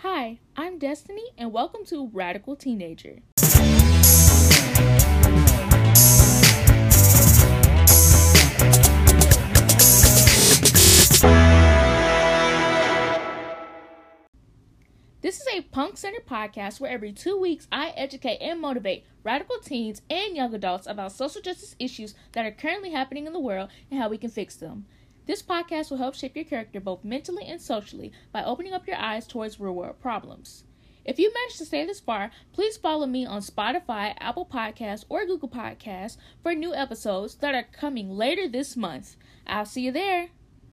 Hi, I'm Destiny, and welcome to Radical Teenager. This is a punk centered podcast where every two weeks I educate and motivate radical teens and young adults about social justice issues that are currently happening in the world and how we can fix them. This podcast will help shape your character both mentally and socially by opening up your eyes towards real world problems. If you managed to stay this far, please follow me on Spotify, Apple Podcasts, or Google Podcasts for new episodes that are coming later this month. I'll see you there.